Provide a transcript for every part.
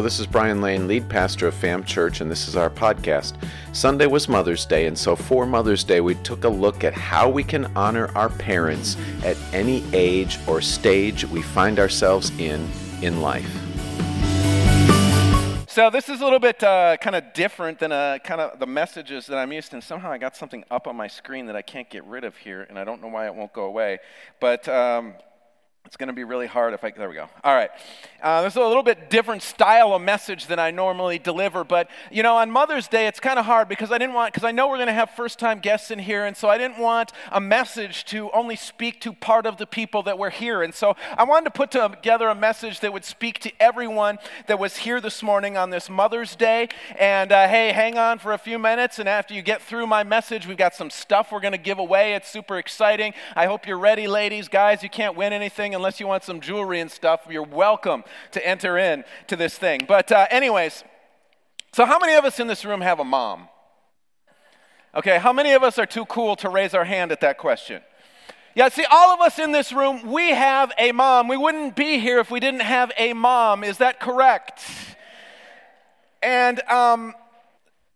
This is Brian Lane, lead pastor of FAM Church, and this is our podcast. Sunday was Mother's Day, and so for Mother's Day, we took a look at how we can honor our parents at any age or stage we find ourselves in in life. So this is a little bit uh, kind of different than uh, kind of the messages that I'm used to. And somehow I got something up on my screen that I can't get rid of here, and I don't know why it won't go away. But um, it's going to be really hard if I. There we go. All right. Uh, this is a little bit different style of message than I normally deliver, but you know, on Mother's Day, it's kind of hard because I didn't want, because I know we're going to have first time guests in here, and so I didn't want a message to only speak to part of the people that were here. And so I wanted to put together a message that would speak to everyone that was here this morning on this Mother's Day. And uh, hey, hang on for a few minutes, and after you get through my message, we've got some stuff we're going to give away. It's super exciting. I hope you're ready, ladies, guys. You can't win anything unless you want some jewelry and stuff, you're welcome to enter in to this thing. But, uh, anyways, so how many of us in this room have a mom? Okay, how many of us are too cool to raise our hand at that question? Yeah, see, all of us in this room, we have a mom. We wouldn't be here if we didn't have a mom. Is that correct? And um,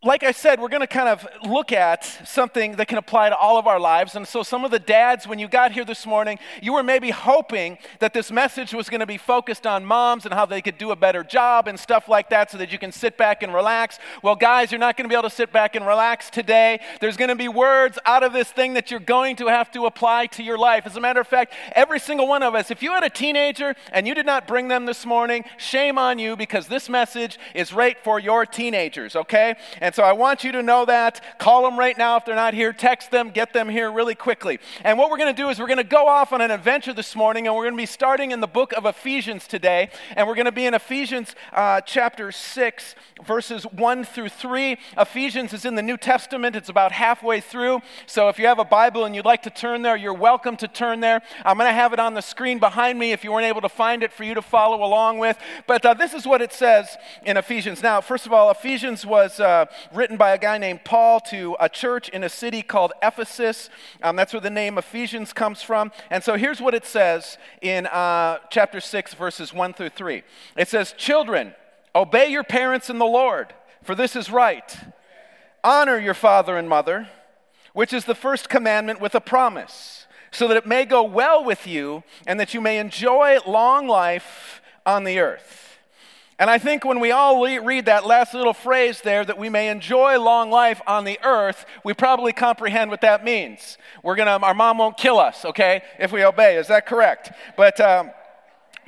like I said, we're going to kind of look at something that can apply to all of our lives. And so, some of the dads, when you got here this morning, you were maybe hoping that this message was going to be focused on moms and how they could do a better job and stuff like that so that you can sit back and relax. Well, guys, you're not going to be able to sit back and relax today. There's going to be words out of this thing that you're going to have to apply to your life. As a matter of fact, every single one of us, if you had a teenager and you did not bring them this morning, shame on you because this message is right for your teenagers, okay? And and so I want you to know that. Call them right now if they're not here. Text them, get them here really quickly. And what we're going to do is we're going to go off on an adventure this morning, and we're going to be starting in the book of Ephesians today. And we're going to be in Ephesians uh, chapter 6, verses 1 through 3. Ephesians is in the New Testament, it's about halfway through. So if you have a Bible and you'd like to turn there, you're welcome to turn there. I'm going to have it on the screen behind me if you weren't able to find it for you to follow along with. But uh, this is what it says in Ephesians. Now, first of all, Ephesians was. Uh, written by a guy named Paul to a church in a city called Ephesus. Um, that's where the name Ephesians comes from. And so here's what it says in uh, chapter 6, verses 1 through 3. It says, Children, obey your parents in the Lord, for this is right. Honor your father and mother, which is the first commandment with a promise, so that it may go well with you and that you may enjoy long life on the earth. And I think when we all read that last little phrase there, that we may enjoy long life on the earth, we probably comprehend what that means. We're gonna, our mom won't kill us, okay, if we obey. Is that correct? But, um,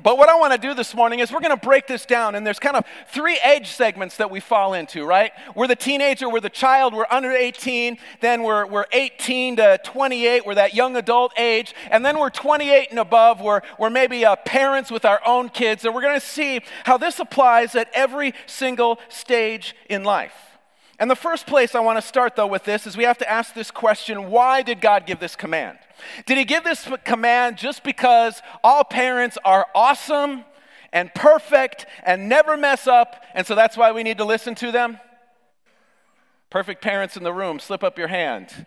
but what I want to do this morning is we're going to break this down, and there's kind of three age segments that we fall into, right? We're the teenager, we're the child, we're under 18, then we're, we're 18 to 28, we're that young adult age, and then we're 28 and above, we're, we're maybe uh, parents with our own kids, and we're going to see how this applies at every single stage in life. And the first place I want to start, though, with this is we have to ask this question why did God give this command? Did He give this command just because all parents are awesome and perfect and never mess up, and so that's why we need to listen to them? Perfect parents in the room, slip up your hand.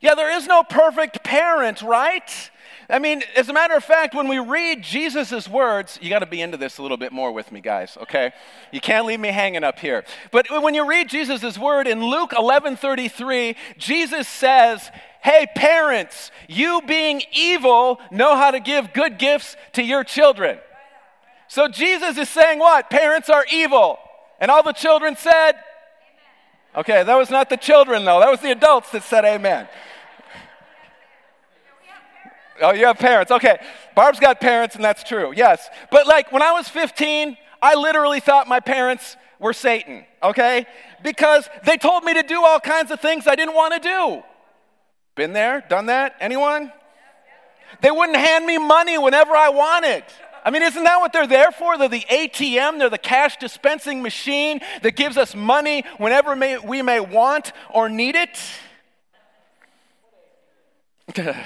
Yeah, there is no perfect parent, right? I mean, as a matter of fact, when we read Jesus' words, you got to be into this a little bit more with me, guys, okay? You can't leave me hanging up here. But when you read Jesus' word in Luke 11 33, Jesus says, Hey, parents, you being evil know how to give good gifts to your children. So Jesus is saying what? Parents are evil. And all the children said, Okay, that was not the children, though. That was the adults that said amen. Oh, you have parents. Okay. Barb's got parents, and that's true. Yes. But like when I was 15, I literally thought my parents were Satan, okay? Because they told me to do all kinds of things I didn't want to do. Been there? Done that? Anyone? They wouldn't hand me money whenever I wanted. I mean, isn't that what they're there for? They're the ATM, they're the cash dispensing machine that gives us money whenever may, we may want or need it.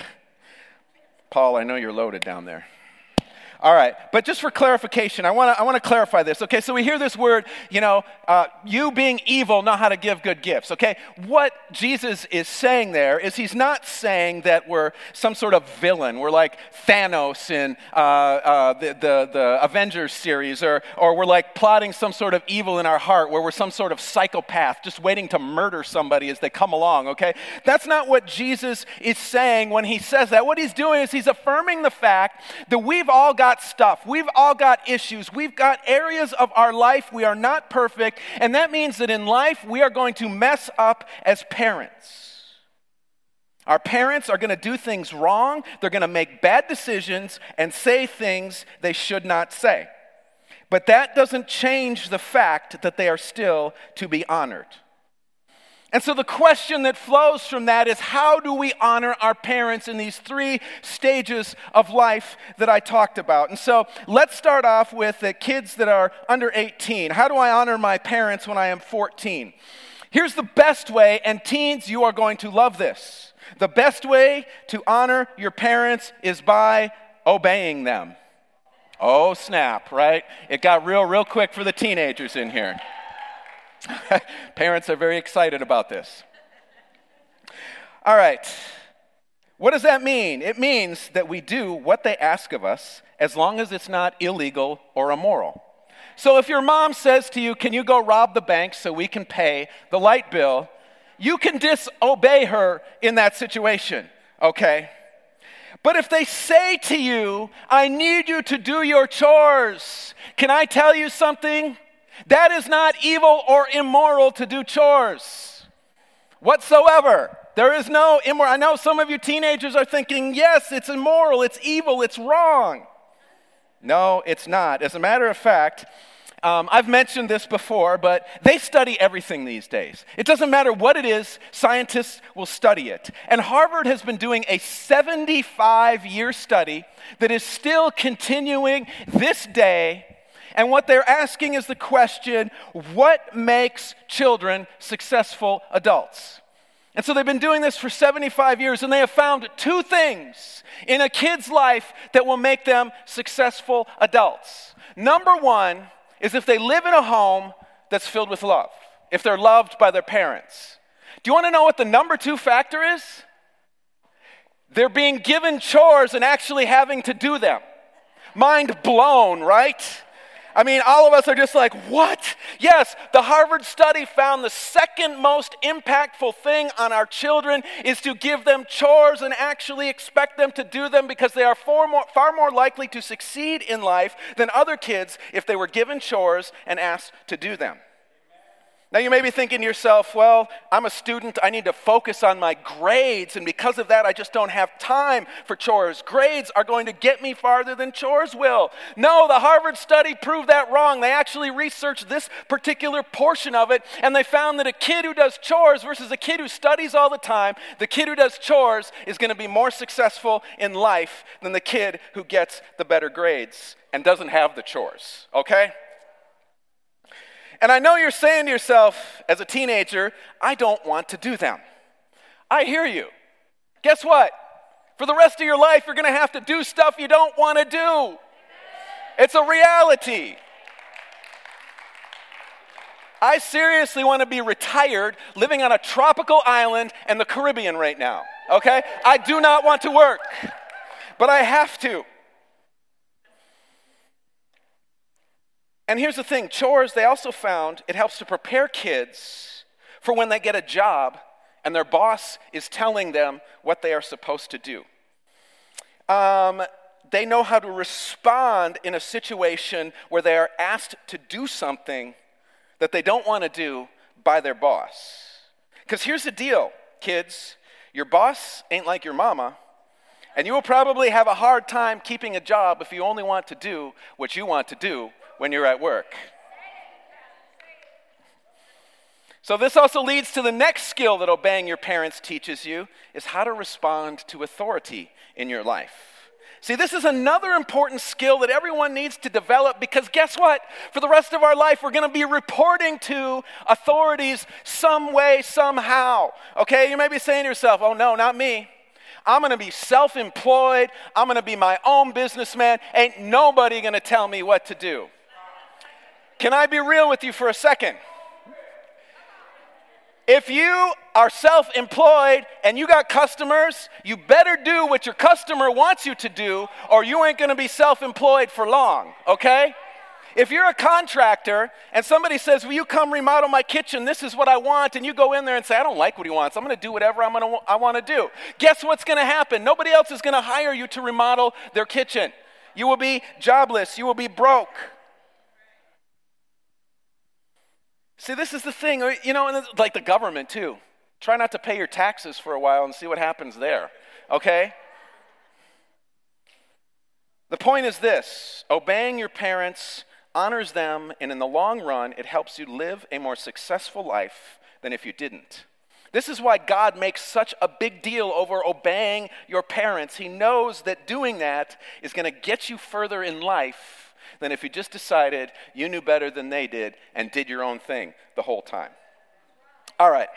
Paul, I know you're loaded down there. All right, but just for clarification, I want to I want to clarify this. Okay, so we hear this word, you know, uh, you being evil know how to give good gifts. Okay, what Jesus is saying there is he's not saying that we're some sort of villain. We're like Thanos in uh, uh, the, the the Avengers series, or or we're like plotting some sort of evil in our heart, where we're some sort of psychopath just waiting to murder somebody as they come along. Okay, that's not what Jesus is saying when he says that. What he's doing is he's affirming the fact that we've all got got stuff. We've all got issues. We've got areas of our life we are not perfect. And that means that in life we are going to mess up as parents. Our parents are going to do things wrong. They're going to make bad decisions and say things they should not say. But that doesn't change the fact that they are still to be honored. And so the question that flows from that is how do we honor our parents in these three stages of life that I talked about? And so let's start off with the kids that are under 18. How do I honor my parents when I am 14? Here's the best way, and teens, you are going to love this. The best way to honor your parents is by obeying them. Oh, snap, right? It got real, real quick for the teenagers in here. Parents are very excited about this. All right. What does that mean? It means that we do what they ask of us as long as it's not illegal or immoral. So if your mom says to you, Can you go rob the bank so we can pay the light bill? You can disobey her in that situation, okay? But if they say to you, I need you to do your chores, can I tell you something? That is not evil or immoral to do chores whatsoever. There is no immoral. I know some of you teenagers are thinking, yes, it's immoral, it's evil, it's wrong. No, it's not. As a matter of fact, um, I've mentioned this before, but they study everything these days. It doesn't matter what it is, scientists will study it. And Harvard has been doing a 75 year study that is still continuing this day and what they're asking is the question what makes children successful adults? And so they've been doing this for 75 years, and they have found two things in a kid's life that will make them successful adults. Number one is if they live in a home that's filled with love, if they're loved by their parents. Do you want to know what the number two factor is? They're being given chores and actually having to do them. Mind blown, right? I mean, all of us are just like, what? Yes, the Harvard study found the second most impactful thing on our children is to give them chores and actually expect them to do them because they are far more, far more likely to succeed in life than other kids if they were given chores and asked to do them. Now, you may be thinking to yourself, well, I'm a student, I need to focus on my grades, and because of that, I just don't have time for chores. Grades are going to get me farther than chores will. No, the Harvard study proved that wrong. They actually researched this particular portion of it, and they found that a kid who does chores versus a kid who studies all the time, the kid who does chores is going to be more successful in life than the kid who gets the better grades and doesn't have the chores, okay? And I know you're saying to yourself as a teenager, I don't want to do them. I hear you. Guess what? For the rest of your life, you're going to have to do stuff you don't want to do. It's a reality. I seriously want to be retired living on a tropical island in the Caribbean right now, okay? I do not want to work, but I have to. And here's the thing chores, they also found it helps to prepare kids for when they get a job and their boss is telling them what they are supposed to do. Um, they know how to respond in a situation where they are asked to do something that they don't want to do by their boss. Because here's the deal, kids your boss ain't like your mama, and you will probably have a hard time keeping a job if you only want to do what you want to do when you're at work. So this also leads to the next skill that obeying your parents teaches you is how to respond to authority in your life. See, this is another important skill that everyone needs to develop because guess what? For the rest of our life, we're going to be reporting to authorities some way, somehow. Okay, you may be saying to yourself, oh no, not me. I'm going to be self employed. I'm going to be my own businessman. Ain't nobody going to tell me what to do. Can I be real with you for a second? If you are self employed and you got customers, you better do what your customer wants you to do, or you ain't gonna be self employed for long, okay? If you're a contractor and somebody says, Will you come remodel my kitchen? This is what I want. And you go in there and say, I don't like what he wants. I'm going to do whatever I'm gonna, I want to do. Guess what's going to happen? Nobody else is going to hire you to remodel their kitchen. You will be jobless. You will be broke. See, this is the thing, uh, you know, and like the government too. Try not to pay your taxes for a while and see what happens there, okay? The point is this obeying your parents honors them, and in the long run, it helps you live a more successful life than if you didn't. This is why God makes such a big deal over obeying your parents. He knows that doing that is going to get you further in life than if you just decided you knew better than they did and did your own thing the whole time. All right.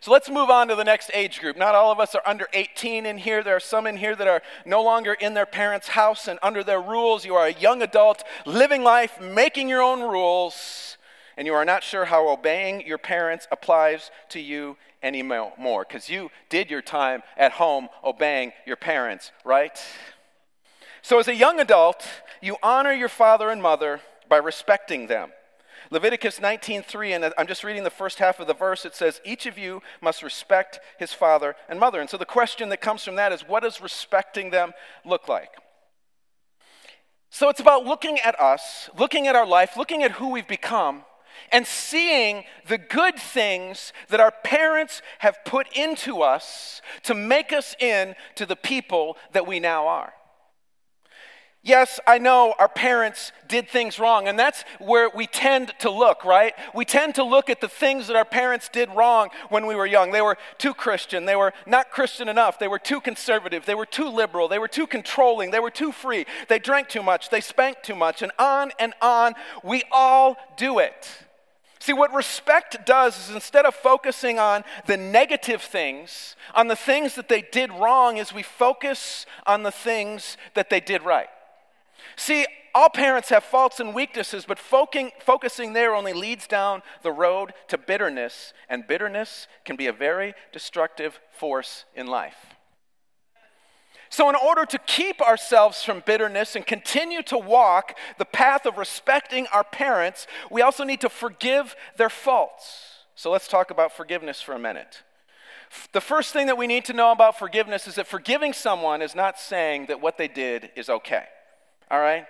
So let's move on to the next age group. Not all of us are under 18 in here. There are some in here that are no longer in their parents' house and under their rules. You are a young adult living life, making your own rules, and you are not sure how obeying your parents applies to you anymore because you did your time at home obeying your parents, right? So, as a young adult, you honor your father and mother by respecting them. Leviticus 19:3 and I'm just reading the first half of the verse it says each of you must respect his father and mother. And so the question that comes from that is what does respecting them look like? So it's about looking at us, looking at our life, looking at who we've become and seeing the good things that our parents have put into us to make us into the people that we now are. Yes, I know our parents did things wrong, and that's where we tend to look, right? We tend to look at the things that our parents did wrong when we were young. They were too Christian, they were not Christian enough, they were too conservative, they were too liberal, they were too controlling, they were too free, they drank too much, they spanked too much, and on and on. We all do it. See, what respect does is instead of focusing on the negative things, on the things that they did wrong, is we focus on the things that they did right. See, all parents have faults and weaknesses, but focusing there only leads down the road to bitterness, and bitterness can be a very destructive force in life. So, in order to keep ourselves from bitterness and continue to walk the path of respecting our parents, we also need to forgive their faults. So, let's talk about forgiveness for a minute. The first thing that we need to know about forgiveness is that forgiving someone is not saying that what they did is okay all right?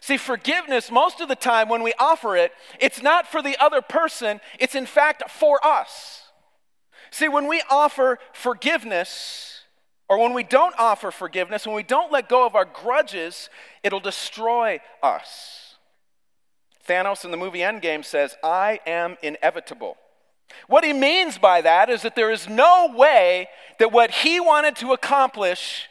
See, forgiveness, most of the time when we offer it, it's not for the other person, it's in fact for us. See, when we offer forgiveness, or when we don't offer forgiveness, when we don't let go of our grudges, it'll destroy us. Thanos in the movie Endgame says, I am inevitable. What he means by that is that there is no way that what he wanted to accomplish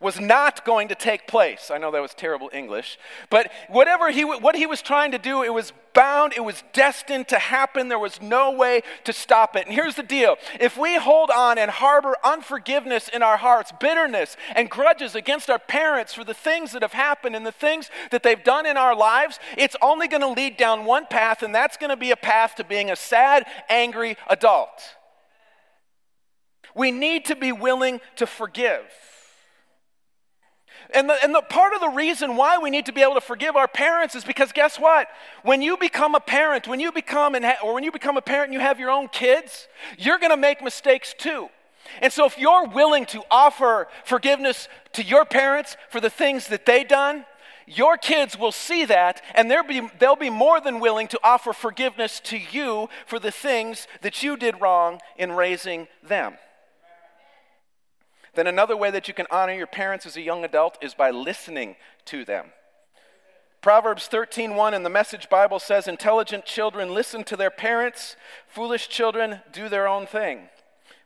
was not going to take place. I know that was terrible English, but whatever he what he was trying to do, it was bound, it was destined to happen. There was no way to stop it. And here's the deal. If we hold on and harbor unforgiveness in our hearts, bitterness and grudges against our parents for the things that have happened and the things that they've done in our lives, it's only going to lead down one path and that's going to be a path to being a sad, angry adult. We need to be willing to forgive. And the, and the part of the reason why we need to be able to forgive our parents is because guess what? When you become a parent, when you become or when you become a parent and you have your own kids, you're going to make mistakes too. And so if you're willing to offer forgiveness to your parents for the things that they done, your kids will see that and they'll be, they'll be more than willing to offer forgiveness to you for the things that you did wrong in raising them. Then another way that you can honor your parents as a young adult is by listening to them. Proverbs 13:1 in the Message Bible says intelligent children listen to their parents, foolish children do their own thing.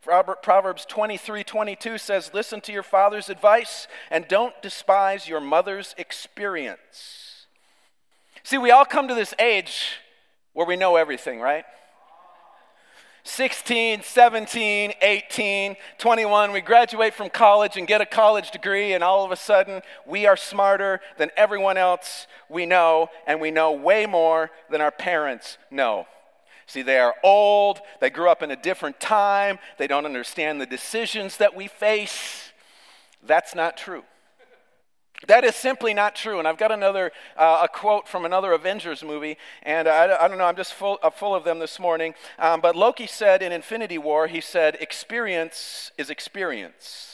Proverbs 23:22 says listen to your father's advice and don't despise your mother's experience. See, we all come to this age where we know everything, right? 16, 17, 18, 21, we graduate from college and get a college degree, and all of a sudden we are smarter than everyone else we know, and we know way more than our parents know. See, they are old, they grew up in a different time, they don't understand the decisions that we face. That's not true. That is simply not true. And I've got another uh, a quote from another Avengers movie, and I, I don't know, I'm just full, uh, full of them this morning. Um, but Loki said in Infinity War, he said, Experience is experience.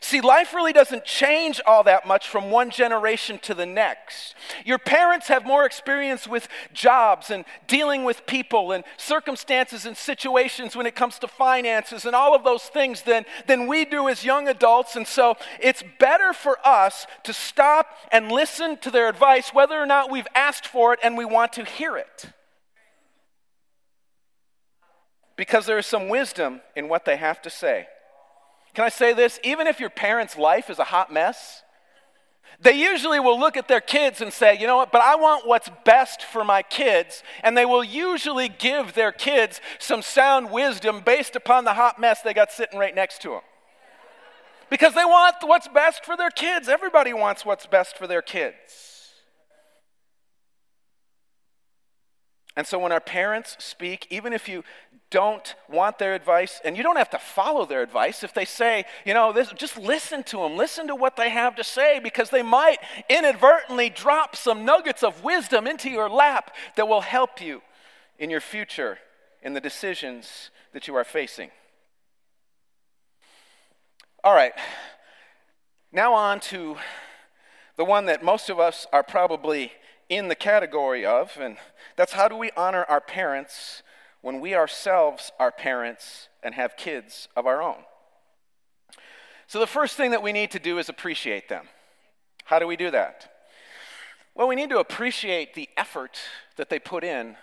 See, life really doesn't change all that much from one generation to the next. Your parents have more experience with jobs and dealing with people and circumstances and situations when it comes to finances and all of those things than, than we do as young adults. And so it's better for us to stop and listen to their advice, whether or not we've asked for it and we want to hear it. Because there is some wisdom in what they have to say. Can I say this? Even if your parents' life is a hot mess, they usually will look at their kids and say, you know what, but I want what's best for my kids. And they will usually give their kids some sound wisdom based upon the hot mess they got sitting right next to them. Because they want what's best for their kids. Everybody wants what's best for their kids. And so when our parents speak, even if you don't want their advice, and you don't have to follow their advice. If they say, you know, this, just listen to them, listen to what they have to say, because they might inadvertently drop some nuggets of wisdom into your lap that will help you in your future in the decisions that you are facing. All right, now on to the one that most of us are probably in the category of, and that's how do we honor our parents when we ourselves are parents and have kids of our own. So, the first thing that we need to do is appreciate them. How do we do that? Well, we need to appreciate the effort that they put in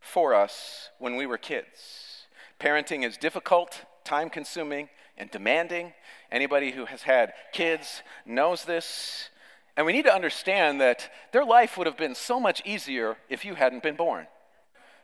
for us when we were kids. Parenting is difficult, time consuming, and demanding. Anybody who has had kids knows this. And we need to understand that their life would have been so much easier if you hadn't been born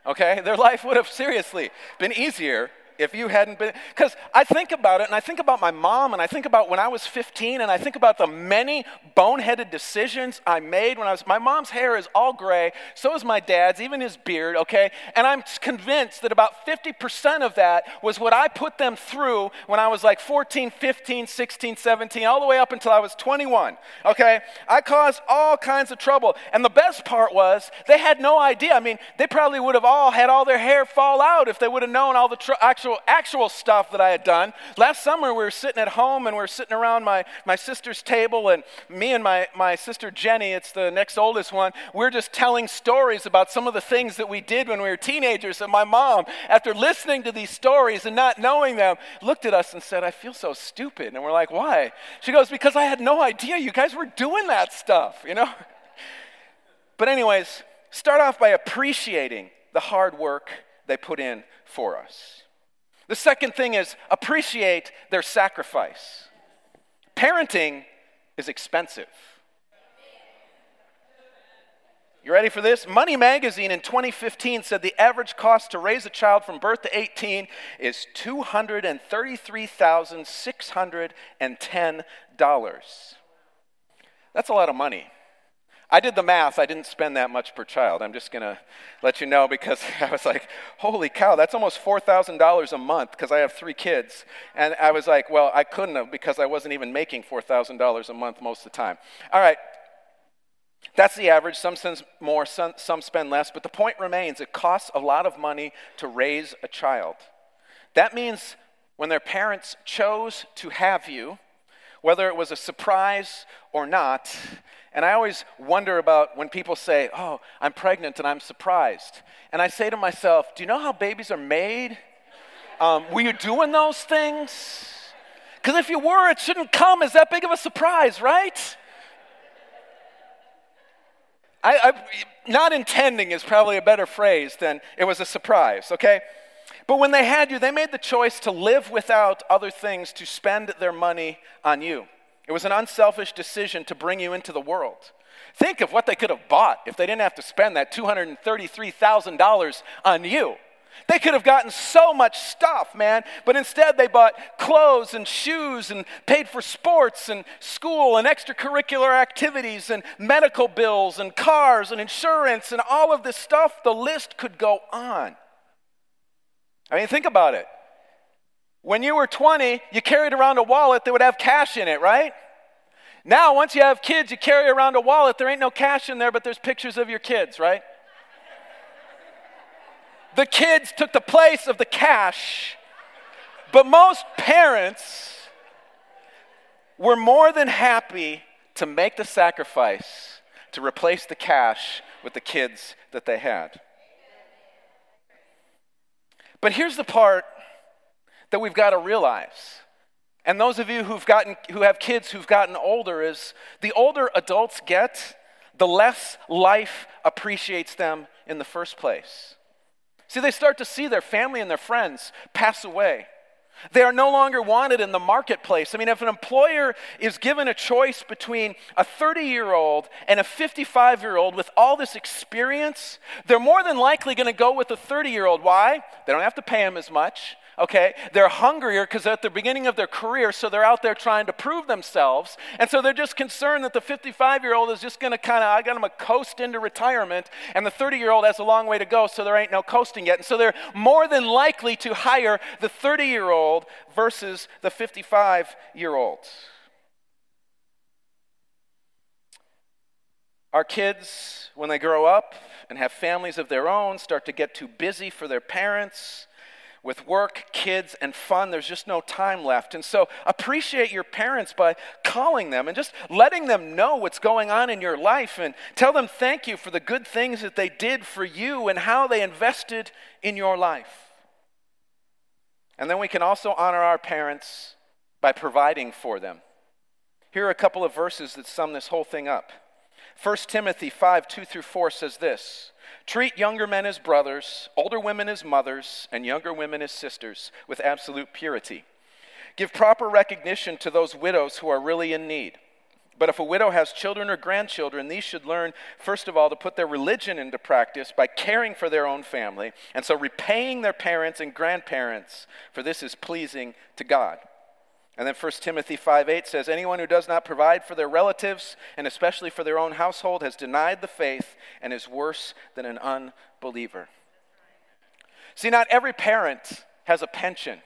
okay? Their life would have seriously been easier if you hadn't been because i think about it and i think about my mom and i think about when i was 15 and i think about the many boneheaded decisions i made when i was my mom's hair is all gray so is my dad's even his beard okay? And i'm convinced that about 50% of that was what i put them through when i was like 14 15 16 17 all the way up until i was 21 okay? I caused all kinds of trouble and the best part was they had no idea. I mean they probably would have all had all their hair fall out if they would have known all the tr- actual actual, actual stuff that I had done. Last summer, we were sitting at home and we were sitting around my, my sister's table, and me and my, my sister Jenny, it's the next oldest one, we we're just telling stories about some of the things that we did when we were teenagers. And my mom, after listening to these stories and not knowing them, looked at us and said, I feel so stupid. And we're like, why? She goes, Because I had no idea you guys were doing that stuff, you know? But, anyways, start off by appreciating the hard work they put in for us. The second thing is appreciate their sacrifice. Parenting is expensive. You ready for this? Money Magazine in 2015 said the average cost to raise a child from birth to 18 is $233,610. That's a lot of money. I did the math. I didn't spend that much per child. I'm just going to let you know because I was like, holy cow, that's almost $4,000 a month because I have three kids. And I was like, well, I couldn't have because I wasn't even making $4,000 a month most of the time. All right. That's the average. Some spend more, some, some spend less. But the point remains it costs a lot of money to raise a child. That means when their parents chose to have you, whether it was a surprise or not, and I always wonder about when people say, Oh, I'm pregnant and I'm surprised. And I say to myself, Do you know how babies are made? Um, were you doing those things? Because if you were, it shouldn't come as that big of a surprise, right? I, I, not intending is probably a better phrase than it was a surprise, okay? But when they had you, they made the choice to live without other things to spend their money on you. It was an unselfish decision to bring you into the world. Think of what they could have bought if they didn't have to spend that $233,000 on you. They could have gotten so much stuff, man, but instead they bought clothes and shoes and paid for sports and school and extracurricular activities and medical bills and cars and insurance and all of this stuff. The list could go on. I mean, think about it. When you were 20, you carried around a wallet that would have cash in it, right? Now, once you have kids, you carry around a wallet. There ain't no cash in there, but there's pictures of your kids, right? the kids took the place of the cash. But most parents were more than happy to make the sacrifice to replace the cash with the kids that they had. But here's the part that we've got to realize. And those of you who've gotten who have kids who've gotten older is the older adults get, the less life appreciates them in the first place. See, they start to see their family and their friends pass away. They are no longer wanted in the marketplace. I mean, if an employer is given a choice between a 30 year old and a 55 year old with all this experience, they're more than likely going to go with the 30 year old. Why? They don't have to pay him as much okay? They're hungrier because at the beginning of their career, so they're out there trying to prove themselves. And so they're just concerned that the 55 year old is just going to kind of, I got them a coast into retirement, and the 30 year old has a long way to go, so there ain't no coasting yet. And so they're more than likely to hire the 30 year old versus the 55 year old. Our kids, when they grow up and have families of their own, start to get too busy for their parents with work, kids, and fun, there's just no time left. And so appreciate your parents by calling them and just letting them know what's going on in your life and tell them thank you for the good things that they did for you and how they invested in your life. And then we can also honor our parents by providing for them. Here are a couple of verses that sum this whole thing up. 1 Timothy 5 2 through 4 says this. Treat younger men as brothers, older women as mothers, and younger women as sisters with absolute purity. Give proper recognition to those widows who are really in need. But if a widow has children or grandchildren, these should learn, first of all, to put their religion into practice by caring for their own family, and so repaying their parents and grandparents, for this is pleasing to God. And then 1 Timothy 5 8 says, Anyone who does not provide for their relatives, and especially for their own household, has denied the faith and is worse than an unbeliever. See, not every parent has a pension.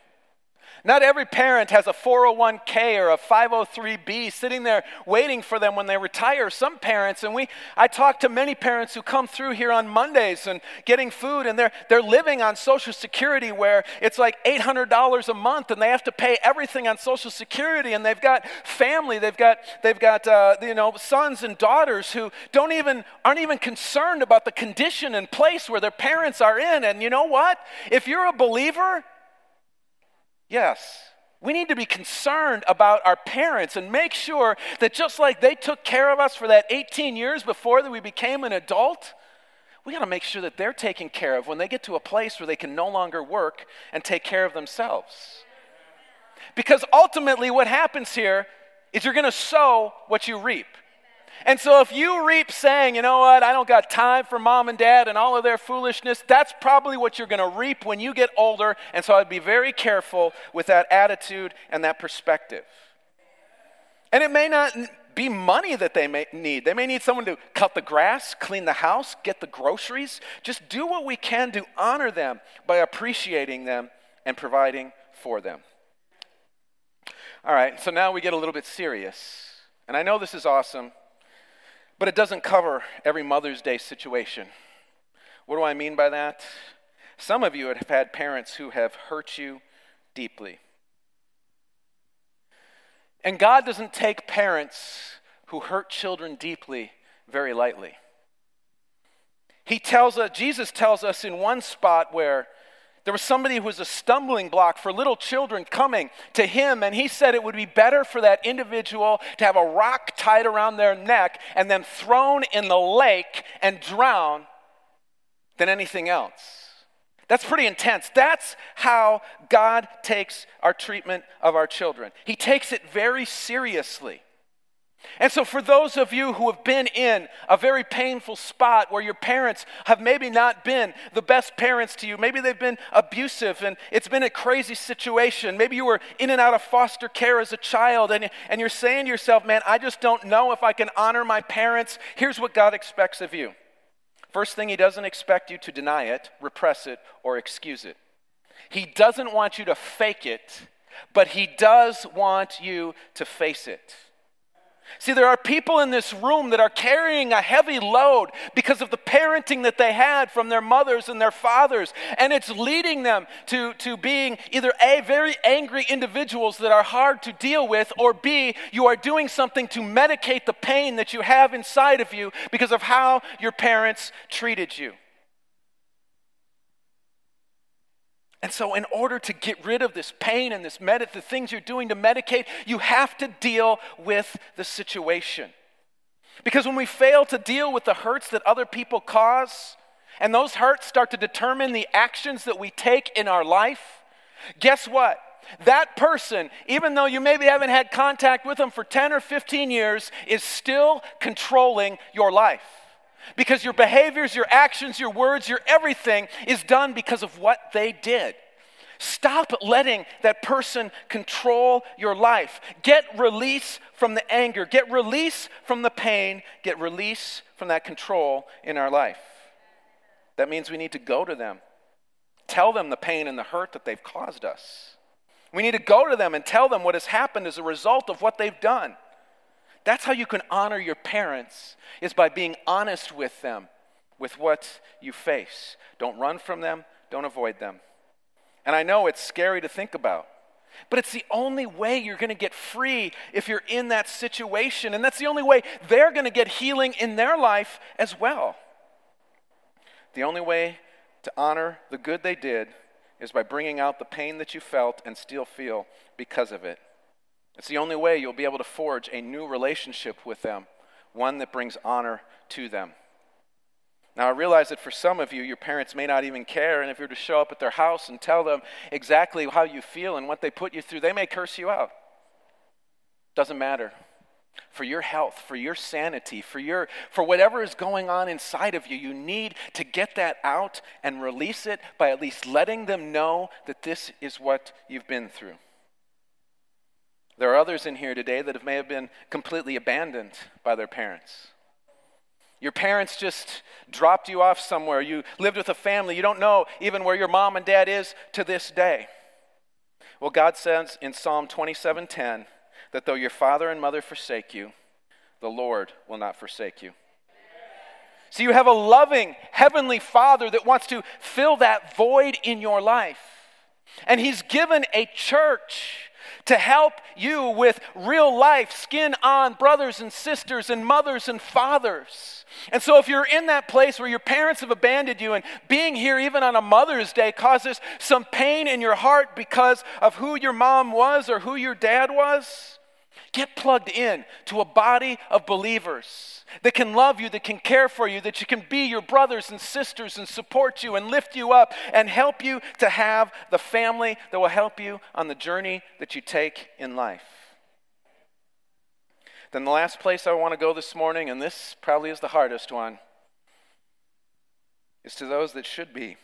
Not every parent has a 401k or a 503b sitting there waiting for them when they retire. Some parents, and we, I talk to many parents who come through here on Mondays and getting food, and they're, they're living on Social Security where it's like $800 a month and they have to pay everything on Social Security, and they've got family, they've got, they've got uh, you know, sons and daughters who don't even, aren't even concerned about the condition and place where their parents are in. And you know what? If you're a believer, Yes. We need to be concerned about our parents and make sure that just like they took care of us for that 18 years before that we became an adult, we got to make sure that they're taken care of when they get to a place where they can no longer work and take care of themselves. Because ultimately, what happens here is you're going to sow what you reap. And so, if you reap saying, you know what, I don't got time for mom and dad and all of their foolishness, that's probably what you're going to reap when you get older. And so, I'd be very careful with that attitude and that perspective. And it may not be money that they may need. They may need someone to cut the grass, clean the house, get the groceries. Just do what we can to honor them by appreciating them and providing for them. All right, so now we get a little bit serious. And I know this is awesome. But it doesn't cover every Mother's Day situation. What do I mean by that? Some of you have had parents who have hurt you deeply. And God doesn't take parents who hurt children deeply very lightly. He tells us, Jesus tells us in one spot where there was somebody who was a stumbling block for little children coming to him, and he said it would be better for that individual to have a rock tied around their neck and then thrown in the lake and drown than anything else. That's pretty intense. That's how God takes our treatment of our children. He takes it very seriously. And so, for those of you who have been in a very painful spot where your parents have maybe not been the best parents to you, maybe they've been abusive and it's been a crazy situation, maybe you were in and out of foster care as a child and, and you're saying to yourself, man, I just don't know if I can honor my parents. Here's what God expects of you. First thing, He doesn't expect you to deny it, repress it, or excuse it. He doesn't want you to fake it, but He does want you to face it. See, there are people in this room that are carrying a heavy load because of the parenting that they had from their mothers and their fathers. And it's leading them to, to being either A, very angry individuals that are hard to deal with, or B, you are doing something to medicate the pain that you have inside of you because of how your parents treated you. And so, in order to get rid of this pain and this med- the things you're doing to medicate, you have to deal with the situation. Because when we fail to deal with the hurts that other people cause, and those hurts start to determine the actions that we take in our life, guess what? That person, even though you maybe haven't had contact with them for 10 or 15 years, is still controlling your life. Because your behaviors, your actions, your words, your everything is done because of what they did. Stop letting that person control your life. Get release from the anger, get release from the pain, get release from that control in our life. That means we need to go to them, tell them the pain and the hurt that they've caused us. We need to go to them and tell them what has happened as a result of what they've done. That's how you can honor your parents, is by being honest with them, with what you face. Don't run from them, don't avoid them. And I know it's scary to think about, but it's the only way you're going to get free if you're in that situation. And that's the only way they're going to get healing in their life as well. The only way to honor the good they did is by bringing out the pain that you felt and still feel because of it. It's the only way you'll be able to forge a new relationship with them, one that brings honor to them. Now, I realize that for some of you, your parents may not even care, and if you're to show up at their house and tell them exactly how you feel and what they put you through, they may curse you out. Doesn't matter. For your health, for your sanity, for, your, for whatever is going on inside of you, you need to get that out and release it by at least letting them know that this is what you've been through. There are others in here today that may have been completely abandoned by their parents. Your parents just dropped you off somewhere. You lived with a family. You don't know even where your mom and dad is to this day. Well, God says in Psalm 27:10 that though your father and mother forsake you, the Lord will not forsake you. So you have a loving heavenly Father that wants to fill that void in your life. And he's given a church to help you with real life, skin on brothers and sisters and mothers and fathers. And so, if you're in that place where your parents have abandoned you, and being here even on a Mother's Day causes some pain in your heart because of who your mom was or who your dad was, Get plugged in to a body of believers that can love you, that can care for you, that you can be your brothers and sisters and support you and lift you up and help you to have the family that will help you on the journey that you take in life. Then, the last place I want to go this morning, and this probably is the hardest one, is to those that should be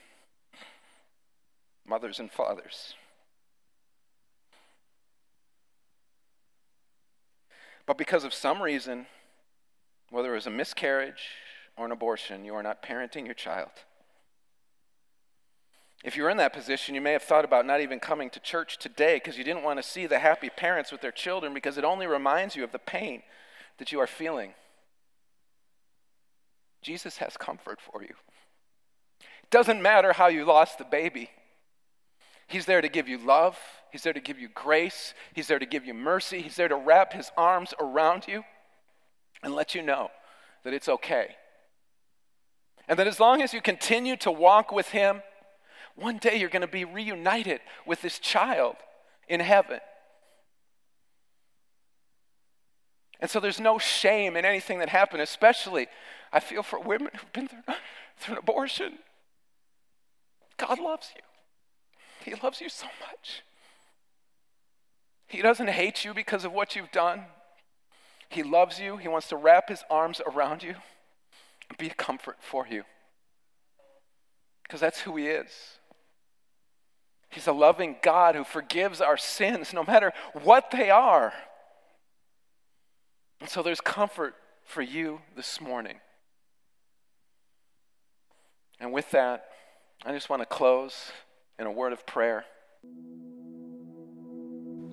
mothers and fathers. But because of some reason, whether it was a miscarriage or an abortion, you are not parenting your child. If you're in that position, you may have thought about not even coming to church today because you didn't want to see the happy parents with their children because it only reminds you of the pain that you are feeling. Jesus has comfort for you. It doesn't matter how you lost the baby, He's there to give you love, He's there to give you grace. He's there to give you mercy. He's there to wrap his arms around you and let you know that it's okay. And that as long as you continue to walk with him, one day you're going to be reunited with this child in heaven. And so there's no shame in anything that happened, especially I feel for women who've been through, through an abortion. God loves you. He loves you so much. He doesn't hate you because of what you've done. He loves you. He wants to wrap his arms around you and be a comfort for you. Because that's who he is. He's a loving God who forgives our sins no matter what they are. And so there's comfort for you this morning. And with that, I just want to close in a word of prayer.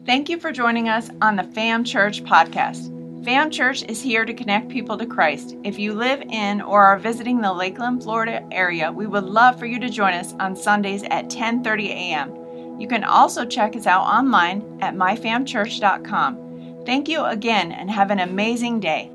Thank you for joining us on the FAM Church podcast. FAM Church is here to connect people to Christ. If you live in or are visiting the Lakeland, Florida area, we would love for you to join us on Sundays at 10:30 a.m. You can also check us out online at myfamchurch.com. Thank you again and have an amazing day.